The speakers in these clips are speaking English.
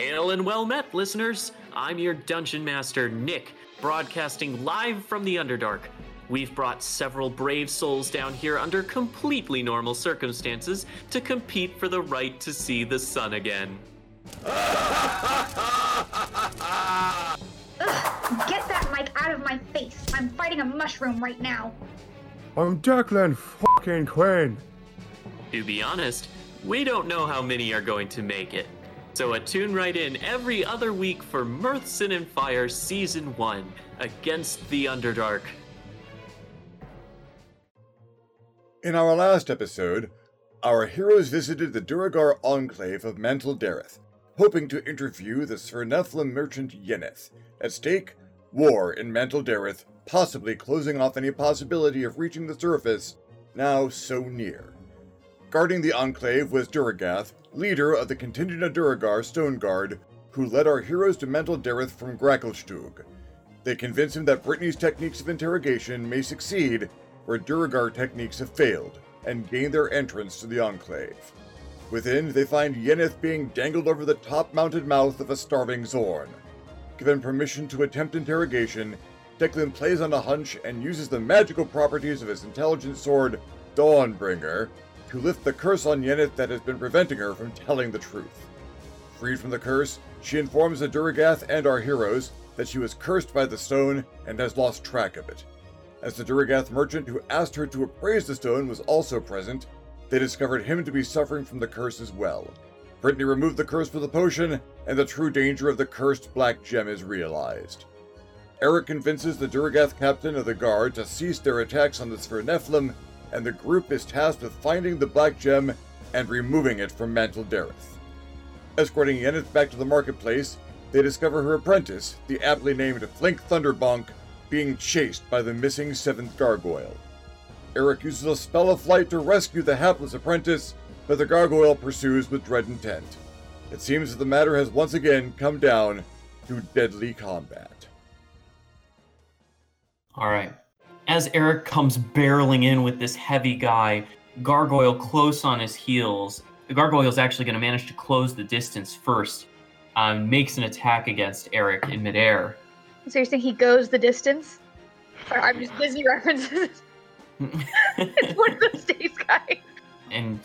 Hail and well met, listeners! I'm your dungeon master, Nick, broadcasting live from the Underdark. We've brought several brave souls down here under completely normal circumstances to compete for the right to see the sun again. Ugh, get that mic out of my face. I'm fighting a mushroom right now. I'm Declan fucking Quinn. To be honest, we don't know how many are going to make it. So attune right in every other week for Mirth, Sin, and Fire Season 1 Against the Underdark. In our last episode, our heroes visited the Duergar enclave of Mantol-Derith, hoping to interview the Svirfneblin merchant Yeneth. At stake, war in Mantol-Derith, possibly closing off any possibility of reaching the surface, now so near. Guarding the enclave was Duragath, leader of the contingent of Duergar Stone Guard, who led our heroes to Mantol-Derith from Gracklstugh. They convince him that Brittany's techniques of interrogation may succeed where Duergar techniques have failed, and gain their entrance to the Enclave. Within, they find Yeneth being dangled over the top mounted mouth of a starving Xorn. Given permission to attempt interrogation, Declan plays on a hunch and uses the magical properties of his intelligence sword, Dawnbringer, to lift the curse on Yeneth that has been preventing her from telling the truth. Freed from the curse, she informs the Duragath and our heroes that she was cursed by the stone and has lost track of it. As the Duergar merchant who asked her to appraise the stone was also present, they discovered him to be suffering from the curse as well. Brittany removed the curse with a potion, and the true danger of the cursed black gem is realized. Eric convinces the Duergar captain of the guard to cease their attacks on the Svirfneblin, and the group is tasked with finding the black gem and removing it from Mantol-Derith. Escorting Yeneth back to the marketplace, they discover her apprentice, the aptly named Flink Thunderbonk, being chased by the missing seventh gargoyle. Eric uses a spell of flight to rescue the hapless apprentice, but the gargoyle pursues with dread intent. It seems that the matter has once again come down to deadly combat. All right. As Eric comes barreling in with this heavy guy, Gargoyle close on his heels, the Gargoyle is actually going to manage to close the distance first, um, makes an attack against Eric in midair. So you're saying he goes the distance? Or I'm just Disney references. it's one of those days, guys. and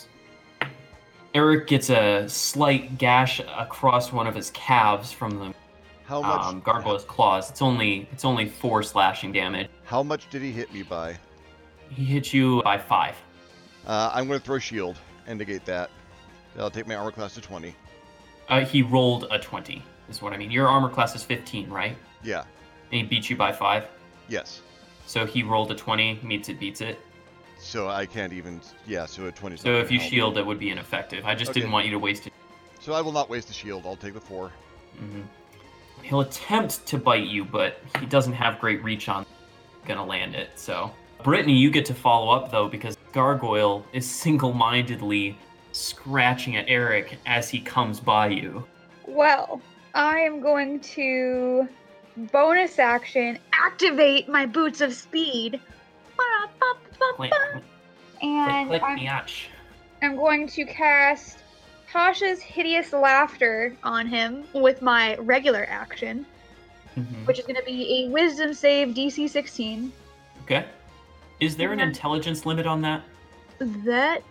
Eric gets a slight gash across one of his calves from the How much? um, gargoyle's claws. It's only it's only four slashing damage. How much did he hit me by? He hit you by five. Uh, I'm going to throw shield and negate that. That'll take my armor class to 20. Uh, he rolled a twenty. Is what I mean. Your armor class is fifteen, right? Yeah. And he beat you by five. Yes. So he rolled a twenty, meets it, beats it. So I can't even. Yeah. So a 20. So if you help. shield, it would be ineffective. I just Okay. didn't want you to waste it. So I will not waste the shield. I'll take the four. hmm He'll attempt to bite you, but he doesn't have great reach on gonna land it. So, Brittany, you get to follow up though because Gargoyle is single-mindedly scratching at Eric as he comes by you. Well, I am going to bonus action activate my boots of speed. Click, And click, click, I'm. I'm going to cast Tasha's Hideous Laughter on him with my regular action, Mhm. which is going to be a Wisdom save DC 16. Okay. Is there an Yeah. intelligence limit on that? That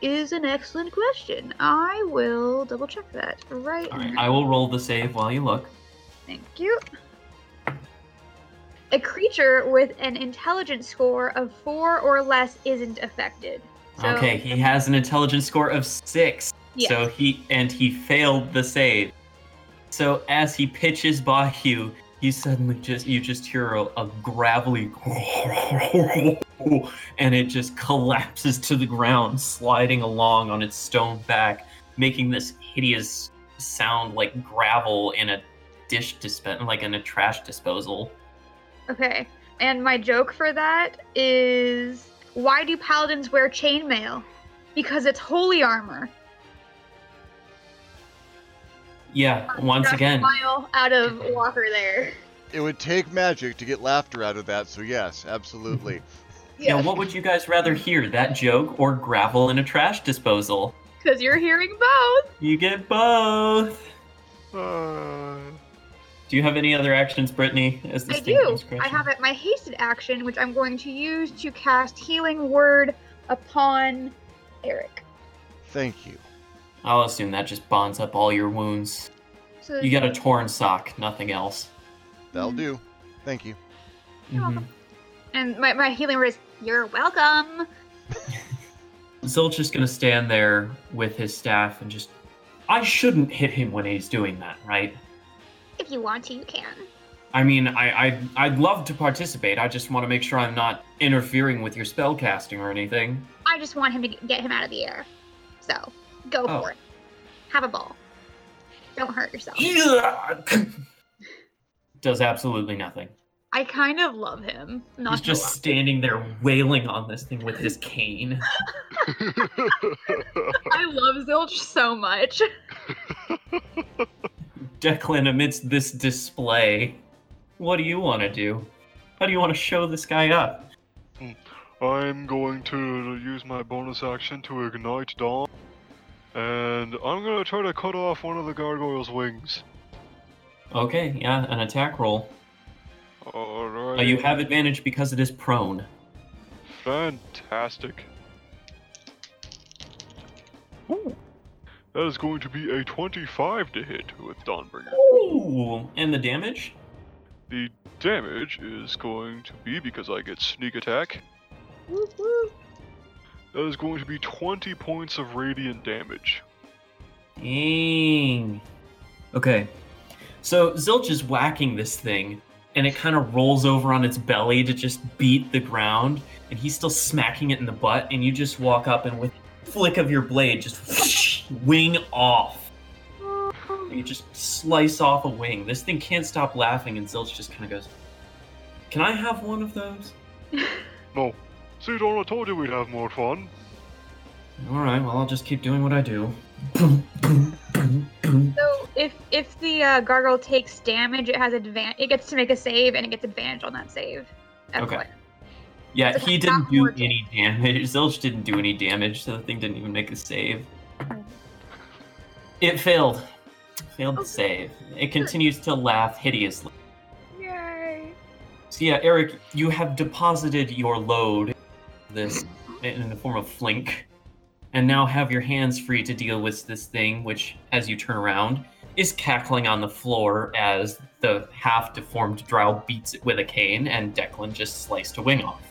is an excellent question. I will double check that right, now. I will roll the save while you look. Thank you. A creature with an intelligence score of four or less isn't affected. So, okay, he has an intelligence score of six. Yeah. So he and he failed the save. So as he pitches by you, you suddenly just you just hear a, a gravelly and it just collapses to the ground, sliding along on its stone back, making this hideous sound like gravel in a dish disp like in a trash disposal. Okay. And my joke for that is why do paladins wear chainmail? Because it's holy armor. Yeah, once again, Smile out of Walker there. It would take magic to get laughter out of that. So yes, absolutely. yeah, what would you guys rather hear, that joke or gravel in a trash disposal? Because you're hearing both. You get both. Uh, Do you have any other actions, Brittany? As this I do. I have it my hasted action, which I'm going to use to cast Healing Word upon Eric. Thank you. I'll assume that just bonds up all your wounds. So You got a torn sock, nothing else. That'll do. Thank you. You're Mhm. welcome. and my, my healing word is you're welcome. Zilch is gonna stand there with his staff and just. I shouldn't hit him when he's doing that, right? If you want to, you can. I mean, I, I I'd love to participate. I just want to make sure I'm not interfering with your spell casting or anything. I just want him to get him out of the air. So go Oh. for it. Have a ball. Don't hurt yourself. Does absolutely nothing. I kind of love him. Not He's gonna just standing there wailing on this thing with his cane. I love Zilch so much. Declan, amidst this display, what do you want to do? How do you want to show this guy up? I'm going to use my bonus action to ignite Dawn, and I'm gonna try to cut off one of the gargoyle's wings. Okay, yeah, an attack roll. Alright. Uh, you have advantage because it is prone. Fantastic. Ooh. That is going to be a 25 to hit with Dawnbringer. Ooh, and the damage? The damage is going to be, because I get sneak attack, Woo woo. That is going to be 20 points of radiant damage. Dang. Okay. So Zilch is whacking this thing, and it kind of rolls over on its belly to just beat the ground, and he's still smacking it in the butt, and you just walk up and with flick of your blade, just whoosh, wing off. You just slice off a wing. This thing can't stop laughing, and Zilch just kind of goes, Can I have one of those? No. See, Dawn, I told you we'd have more fun. Alright, well, I'll just keep doing what I do. So if if the uh, gargoyle takes damage, it has advan It gets to make a save, and it gets advantage on that save. Okay. FYI. Yeah, It's he didn't do working. any damage. Zilch didn't do any damage, so the thing didn't even make a save. It failed. Failed to Okay. save. It continues to laugh hideously. Yay! So yeah, Eric, you have deposited your load, this in the form of flink, and now have your hands free to deal with this thing, which, as you turn around, is cackling on the floor as the half-deformed drow beats it with a cane, and Declan just sliced a wing off.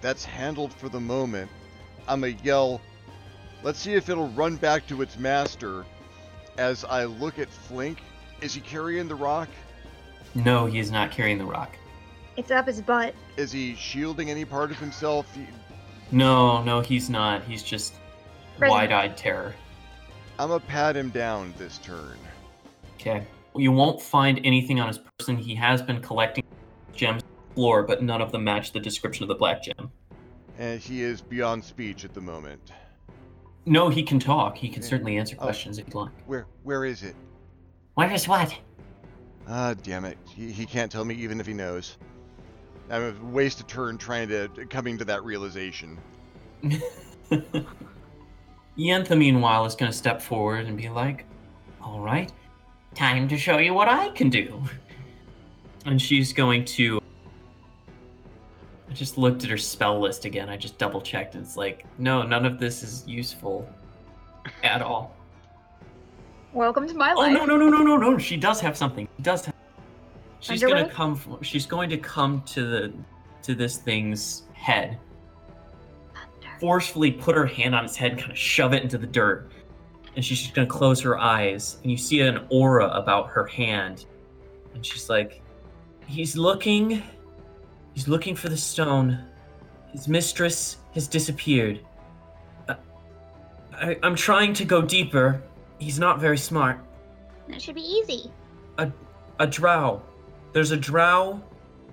That's handled for the moment. I'ma yell, let's see if it'll run back to its master. As I look at Flink, is he carrying the rock? No, he is not carrying the rock. It's up his butt. Is he shielding any part of himself? He- No, no, he's not. He's just Present. wide-eyed terror. I'ma pat him down this turn. Okay. You won't find anything on his person. He has been collecting gems on the floor, but none of them match the description of the black gem. And he is beyond speech at the moment. No, he can talk. He can Yeah. certainly answer Oh. questions if you'd like. Where where is it? Where is what? Ah, damn it. He, he can't tell me even if he knows. I'm a waste a turn trying to coming to that realization. Yentha, meanwhile, is going to step forward and be like, All right, time to show you what I can do. And she's going to. I just looked at her spell list again. I just double checked, and it's like, no, none of this is useful at all. Welcome to my Oh life. no no no no no no! She does have something. She does have. She's Underwear? gonna come. f- She's going to come to the to this thing's head, forcefully put her hand on its head, and kind of shove it into the dirt. And she's just gonna close her eyes, and you see an aura about her hand, and she's like, "He's looking. He's looking for the stone. His mistress has disappeared. Uh, I, I'm trying to go deeper. He's not very smart." That should be easy. A, a drow. There's a drow.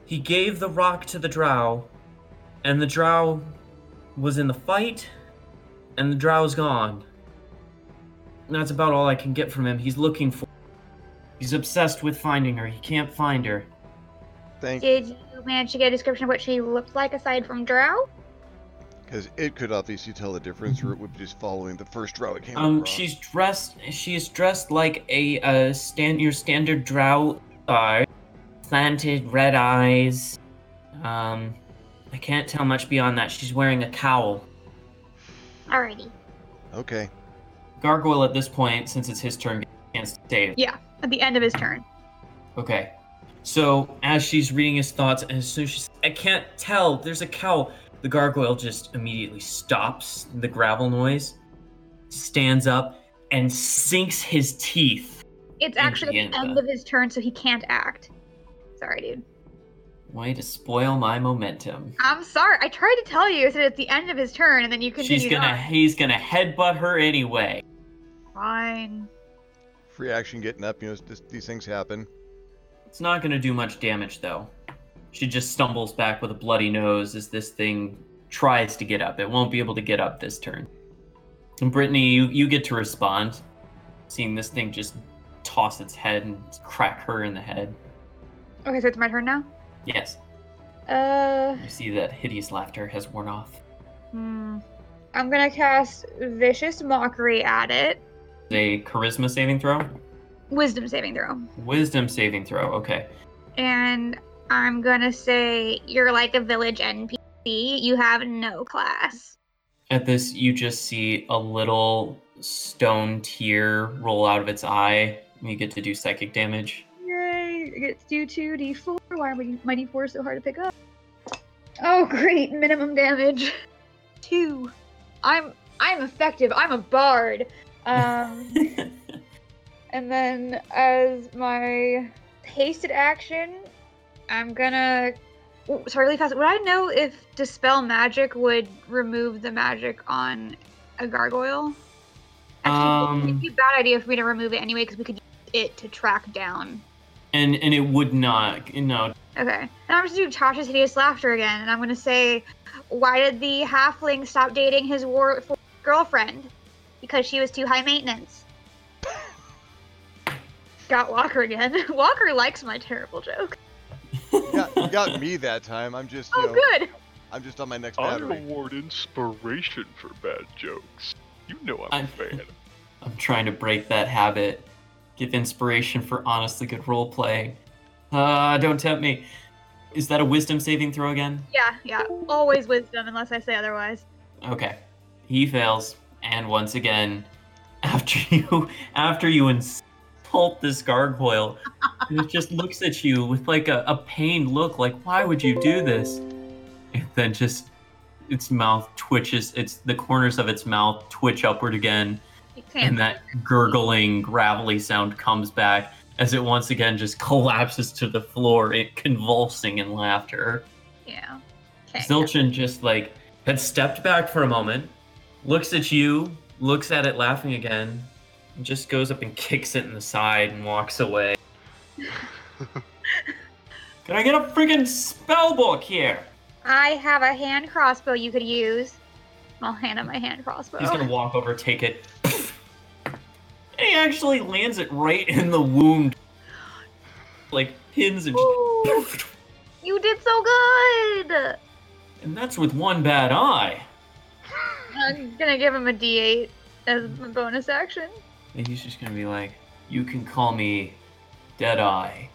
He gave the rock to the drow, and the drow was in the fight, and the drow's gone. And that's about all I can get from him. He's looking for. He's obsessed with finding her. He can't find her. Thank Did you manage to get a description of what she looked like aside from Drow? Because it could obviously tell the difference, or it would be just following the first drow it came Um, across. she's dressed. She's dressed like a uh, stand your standard drow. Uh, slanted red eyes. Um, I can't tell much beyond that. She's wearing a cowl. Alrighty. Okay. Gargoyle at this point, since it's his turn, gets a chance save. Yeah, at the end of his turn. Okay. So as she's reading his thoughts, and as soon as she's, I can't tell. There's a cow. The gargoyle just immediately stops the gravel noise, stands up, and sinks his teeth. It's Into actually at the Yenta. end of his turn, so he can't act. Sorry, dude. Way to spoil my momentum. I'm sorry. I tried to tell you. I said it's the end of his turn, and then you continue She's gonna, on. he's gonna headbutt her anyway. Fine. Free action getting up, you know, this, these things happen. It's not gonna do much damage though. She just stumbles back with a bloody nose as this thing tries to get up. It won't be able to get up this turn. And Brittany, you, you get to respond, seeing this thing just toss its head and crack her in the head. Okay, so it's my turn now. Yes, Uh, you see that hideous laughter has worn off. hmm. I'm gonna cast vicious mockery at it. A charisma saving throw, Wisdom saving throw. wisdom saving throw. Okay. And I'm gonna say you're like a village NPC. You have no class. At this, you just see a little stone tear roll out of its eye. You get to do psychic damage. Gets do two d4. Why are my my d4 so hard to pick up? Oh, great! Minimum damage. Two. I'm I'm effective. I'm a bard. Um, and then as my hasted action, I'm gonna. Sorry, really fast. Would I know if dispel magic would remove the magic on a gargoyle? Actually, it'd Um, be a bad idea for me to remove it anyway because we could use it to track down and and it would not. No, Okay. And I'm just doing Tasha's hideous laughter again, and I'm gonna say, why did the halfling stop dating his war girlfriend? Because she was too high maintenance. Got Walker again. Walker likes my terrible joke. You got, you got me that time. I'm just, oh, you Oh, know, good. I'm just on my next I battery. award inspiration for bad jokes. You know I'm I'm- a fan. I'm trying to break that habit. Give inspiration for honestly good roleplay. Uh, don't tempt me. Is that a wisdom saving throw again? Yeah, yeah. Always wisdom, unless I say otherwise. Okay. He fails, and once again, after you after you insult this gargoyle, it just looks at you with like a, a pained look, like, why would you do this? And then just its mouth twitches, its the corners of its mouth twitch upward again. And that gurgling, gravelly sound comes back as it once again just collapses to the floor, it convulsing in laughter. yeah. Okay. Zilchin just like had stepped back for a moment, looks at you, looks at it laughing again, and just goes up and kicks it in the side and walks away. Can I get a freaking spell book here? I have a hand crossbow you could use. I'll hand him my hand crossbow. He's gonna walk over, take it. And he actually lands it right in the wound. Like pins and Ooh, you did so good. and that's with one bad eye. I'm gonna give him a D8 as my bonus action. And he's just gonna be like, You can call me Deadeye.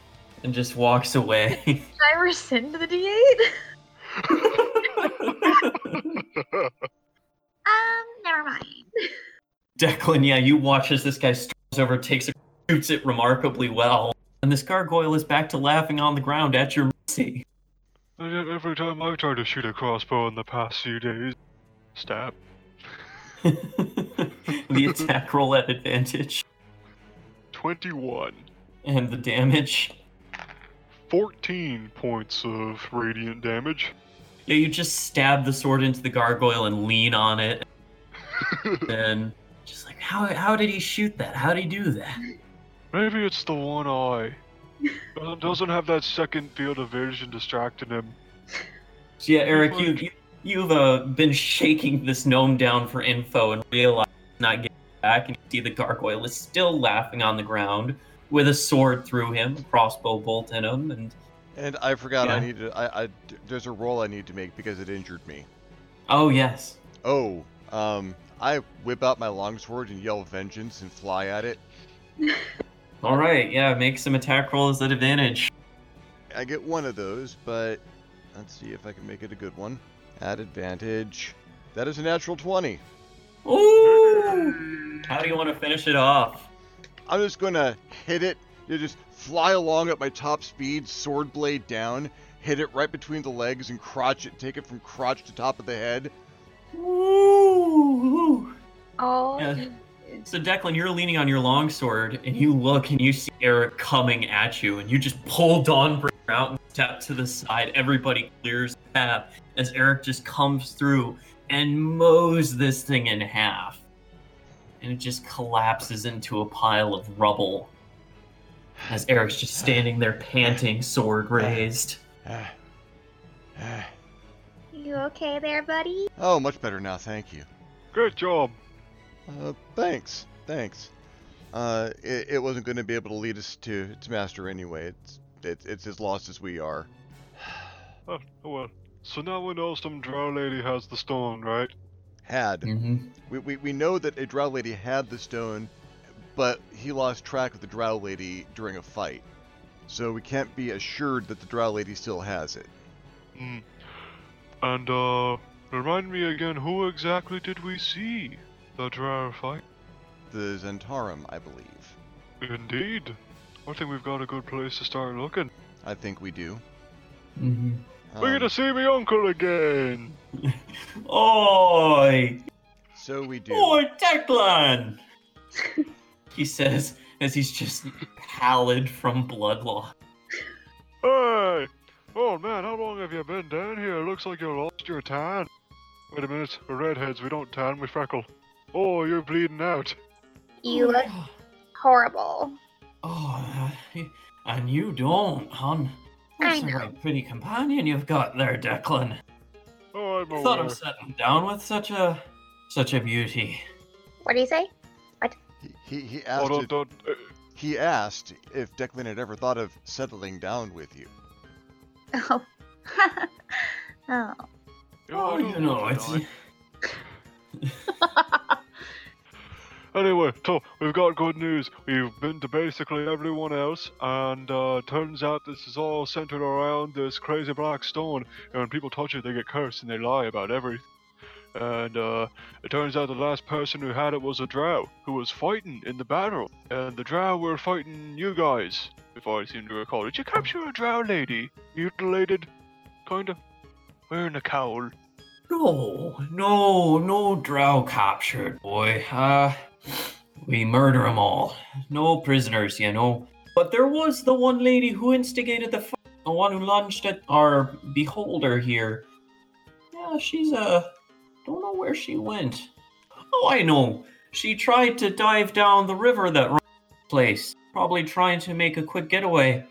And just walks away. Did I rescind the D8? Um, never mind. Declan, yeah, you watch as this guy storms over, takes it, shoots it remarkably well. And this gargoyle is back to laughing on the ground at your mercy. Every time I've tried to shoot a crossbow in the past few days, stab. the attack roll at advantage. 21. And the damage. 14 points of radiant damage. Yeah, you just stab the sword into the gargoyle and lean on it. And just like, how, how did he shoot that? How did he do that? Maybe it's the one eye. Doesn't, doesn't have that second field of vision distracting him. So yeah, Eric, you, you you've uh, been shaking this gnome down for info and realize not getting back, and you see the gargoyle is still laughing on the ground with a sword through him, a crossbow bolt in him, and And I forgot I Yeah. need to. I, I there's a roll I need to make because it injured me. Oh yes. Oh, um, I whip out my longsword and yell vengeance and fly at it. All right. Yeah. Make some attack rolls at advantage. I get one of those, but let's see if I can make it a good one. At advantage. That is a natural 20. Ooh. How do you want to finish it off? I'm just gonna hit it. You just fly along at my top speed, sword blade down, hit it right between the legs and crotch it, take it from crotch to top of the head. Ooh. Oh. Yeah. So Declan, you're leaning on your longsword, and you look and you see Eric coming at you, and you just pull Dawnbreaker out and step to the side. Everybody clears the path as Eric just comes through and mows this thing in half, and it just collapses into a pile of rubble. As Eric's just standing there panting, sword raised. Ah. Ah. You okay there, buddy? Oh, much better now, thank you. Great job. Uh, thanks, thanks. Uh, it, it wasn't going to be able to lead us to, to Master anyway. It's, it's it's as lost as we are. Oh, oh well. So now we know some drow lady has the stone, right? Had. hmm We, we, we know that a drow lady had the stone, but he lost track of the drow lady during a fight. So we can't be assured that the drow lady still has it. Hmm. And, uh, remind me again, who exactly did we see? The drow fight? The Zhentarim, I believe. Indeed. I think we've got a good place to start looking. I think we do. hmm We're Um, gonna see me uncle again! Oi! so we do. Oi, Declan! he says as he's just pallid from blood loss. Hey! Oh man, how long have you been down here? Looks like you lost your tan. Wait a minute, we're redheads, we don't tan, we freckle. Oh, you're bleeding out. You look horrible. Oh, uh, and you don't, hon. That's I a know. right pretty companion you've got there, Declan. Oh, I'm Thought aware. of settling down with such a such a beauty. What do you say? He, he, he Oh, asked don't, if, don't, uh, he asked if Declan had ever thought of settling down with you. Oh. oh. Oh, you know, it's. Anyway, so we've got good news. We've been to basically everyone else, and uh, turns out this is all centered around this crazy black stone. And when people touch it, they get cursed and they lie about everything. And uh, it turns out the last person who had it was a drow who was fighting in the battle. And the drow were fighting you guys, if I seem to recall. Did you capture a drow lady? Mutilated? Kinda? Wearing a cowl. No, no, no drow captured, boy. Uh, we murder 'em all. No prisoners, you know. But there was the one lady who instigated the fight, the one who lunged at our beholder here. Yeah, she's uh, don't know where she went. Oh, I know. She tried to dive down the river that runs place, probably trying to make a quick getaway.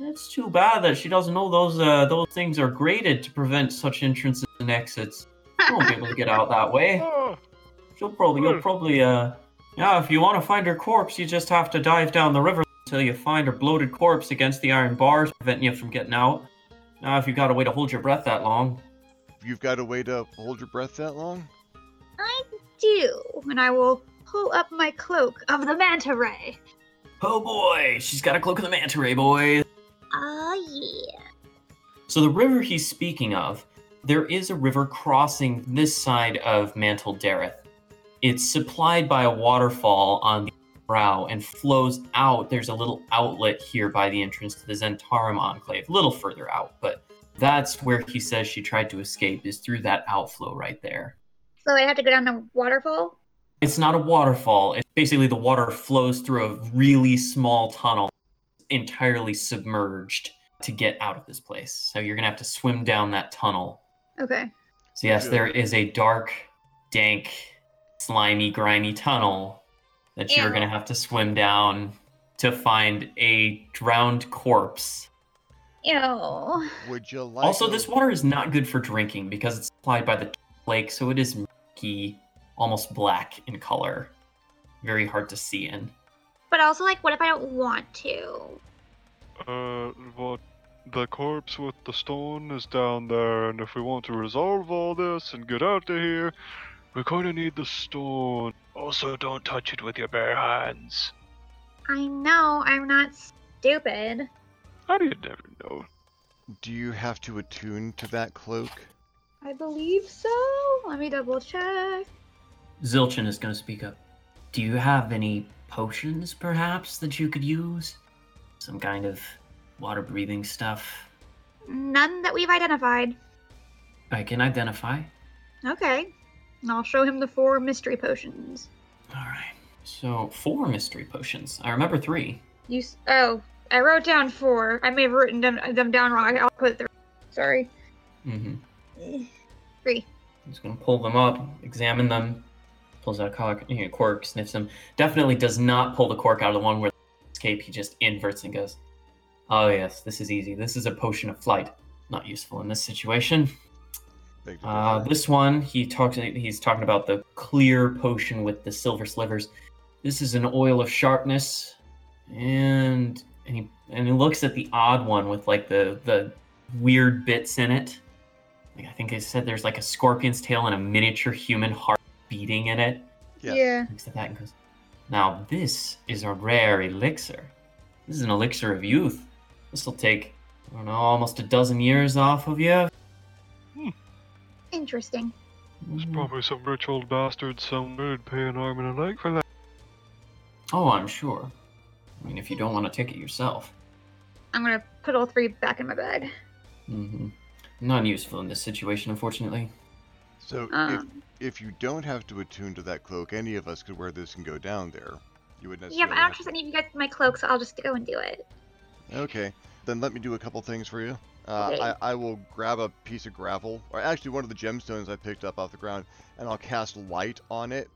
It's too bad that she doesn't know those uh, those things are graded to prevent such entrances and exits. She won't be able to get out that way. Ah, She'll probably, you'll probably, uh, yeah. If you want to find her corpse, you just have to dive down the river until you find her bloated corpse against the iron bars, preventing you from getting out. Now, if you've got a way to hold your breath that long, You've got a way to hold your breath that long? I do. And I will pull up my cloak of the manta ray. oh boy, she's got a cloak of the manta ray, boy. Oh, yeah. So the river he's speaking of, there is a river crossing this side of Mantol-Derith. It's supplied by a waterfall on the brow and flows out. There's a little outlet here by the entrance to the Zhentarim Enclave, a little further out, but that's where he says she tried to escape, is through that outflow right there. So I have to go down the waterfall? It's not a waterfall. It's basically the water flows through a really small tunnel, entirely submerged to get out of this place. So you're gonna have to swim down that tunnel. Okay. So yes, Yeah. there is a dark, dank, slimy, grimy tunnel that you're Ew. gonna have to swim down to find a drowned corpse. Ew. Would you like also, this water is not good for drinking because it's supplied by the lake, so it is murky, almost black in color. Very hard to see in. But also, like, what if I don't want to? Uh, what? the corpse with the stone is down there, and if we want to resolve all this and get out of here, we're going to need the stone. Also, don't touch it with your bare hands. I know, I'm not stupid. How do you never know? Do you have to attune to that cloak? I believe so. Let me double check. Zilchin is going to speak up. Do you have any potions, perhaps, that you could use? Some kind of water breathing stuff None that we've identified. I can identify. Okay. And I'll show him the four mystery potions. All right. So, four mystery potions. I remember three. You. s- Oh, I wrote down four. I may have written them, them down wrong. I'll put three. Sorry. Mm-hmm. Three. I'm just going to pull them up, examine them, pulls out a cork, you know, cork, sniffs them. Definitely does not pull the cork out of the one where the escape. He just inverts and goes, "Oh yes, this is easy. This is a potion of flight. Not useful in this situation." Uh, this one, he talks. He's talking about the clear potion with the silver slivers. This is an oil of sharpness, and and he and he looks at the odd one with like the the weird bits in it. Like I think I said there's like a scorpion's tail and a miniature human heart beating in it. Yes. Yeah. Looks at that and goes, "Now this is a rare elixir. This is an elixir of youth. This will take I don't know almost a dozen years off of you." Interesting. There's Mhm. probably some rich old bastard somewhere who'd pay an arm and a leg for that. Oh, I'm sure. I mean, if you don't want to take it yourself. I'm gonna put all three back in my bag. Mm hmm Not useful in this situation, unfortunately. So if, Um, if you don't have to attune to that cloak, any of us could wear this and go down there. You would yeah, necessarily. but I don't trust any of you guys with my cloak, so I'll just go and do it. Okay, then let me do a couple things for you. Uh, Okay. I, I will grab a piece of gravel, or actually one of the gemstones I picked up off the ground, and I'll cast light on it,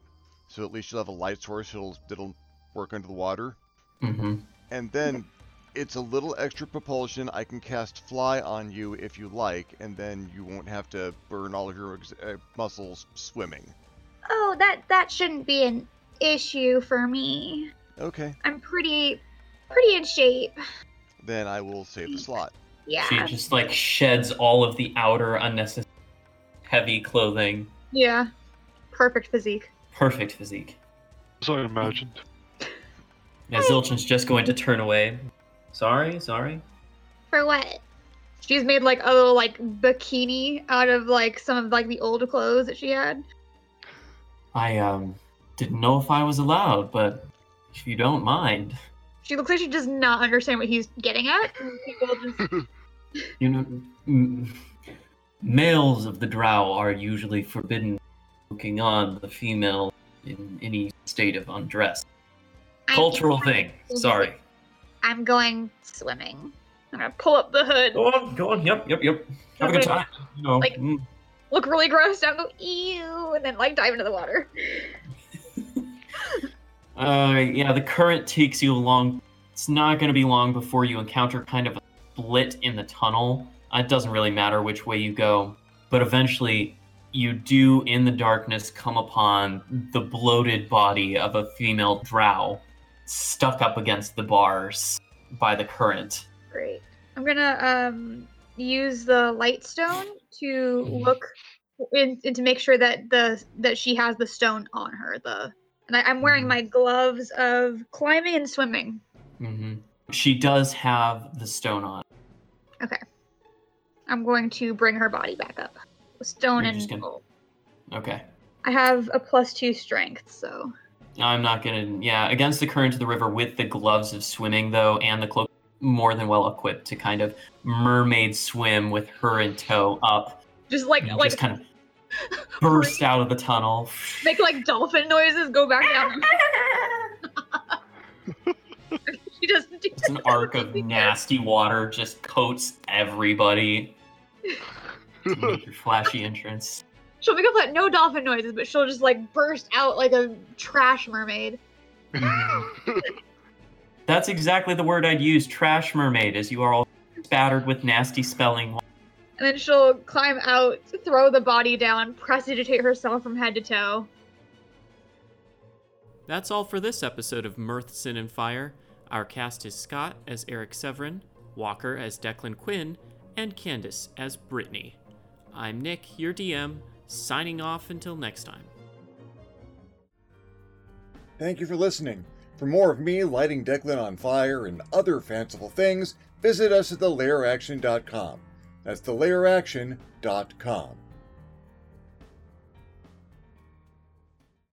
so at least you'll have a light source that'll, that'll work under the water. Mm-hmm. And then it's a little extra propulsion. I can cast fly on you if you like, and then you won't have to burn all of your ex- uh, muscles swimming. Oh, that that shouldn't be an issue for me. Okay, I'm pretty pretty in shape. then I will save the slot. Yeah. She just like sheds all of the outer unnecessary heavy clothing. Yeah. Perfect physique. Perfect physique. As I imagined. Yeah, Zilchin's just going to turn away. Sorry, sorry. For what? She's made like a little like bikini out of like some of like the old clothes that she had. I um didn't know if I was allowed, but if you don't mind, She looks like she does not understand what he's getting at. just you know, males of the Drow are usually forbidden looking on the female in any state of undress. I'm Cultural thing. Sorry. I'm going swimming. I'm gonna pull up the hood, Go on, go on. Yep, yep, yep. Have a good time. You know, Like- mm. look really gross. Don't go ew, and then like dive into the water. Uh, yeah, the current takes you along. It's not going to be long before you encounter kind of a split in the tunnel. Uh, It doesn't really matter which way you go, but eventually you do, in the darkness, come upon the bloated body of a female drow stuck up against the bars by the current. Great. I'm gonna um use the light stone to look in, in to make sure that the that she has the stone on her. The and I, I'm wearing Mhm. my gloves of climbing and swimming. hmm She does have the stone on. Okay. I'm going to bring her body back up. Stone You're and just gonna- Okay. I have a plus two strength, so I'm not gonna. Yeah, against the current of the river with the gloves of swimming though, and the cloak, more than well equipped to kind of mermaid swim with her in tow up. just like You like just kind of burst out of the tunnel. make like dolphin noises, go back down. she doesn't do It's an arc of nasty water just coats everybody. to make your flashy entrance. She'll make up like no dolphin noises, but she'll just like burst out like a trash mermaid. That's exactly the word I'd use. Trash mermaid, as you are all spattered with nasty spelling. And then she'll climb out, throw the body down, prestidigitate herself from head to toe. That's all for this episode of Mirth, Sin, and Fire. Our cast is Scott as Eric Severin, Walker as Declan Quinn, and Candace as Brittany. I'm Nick, your DM, signing off until next time. Thank you for listening. For more of me lighting Declan on fire and other fanciful things, visit us at thelairaction.com. That's thelairaction.com.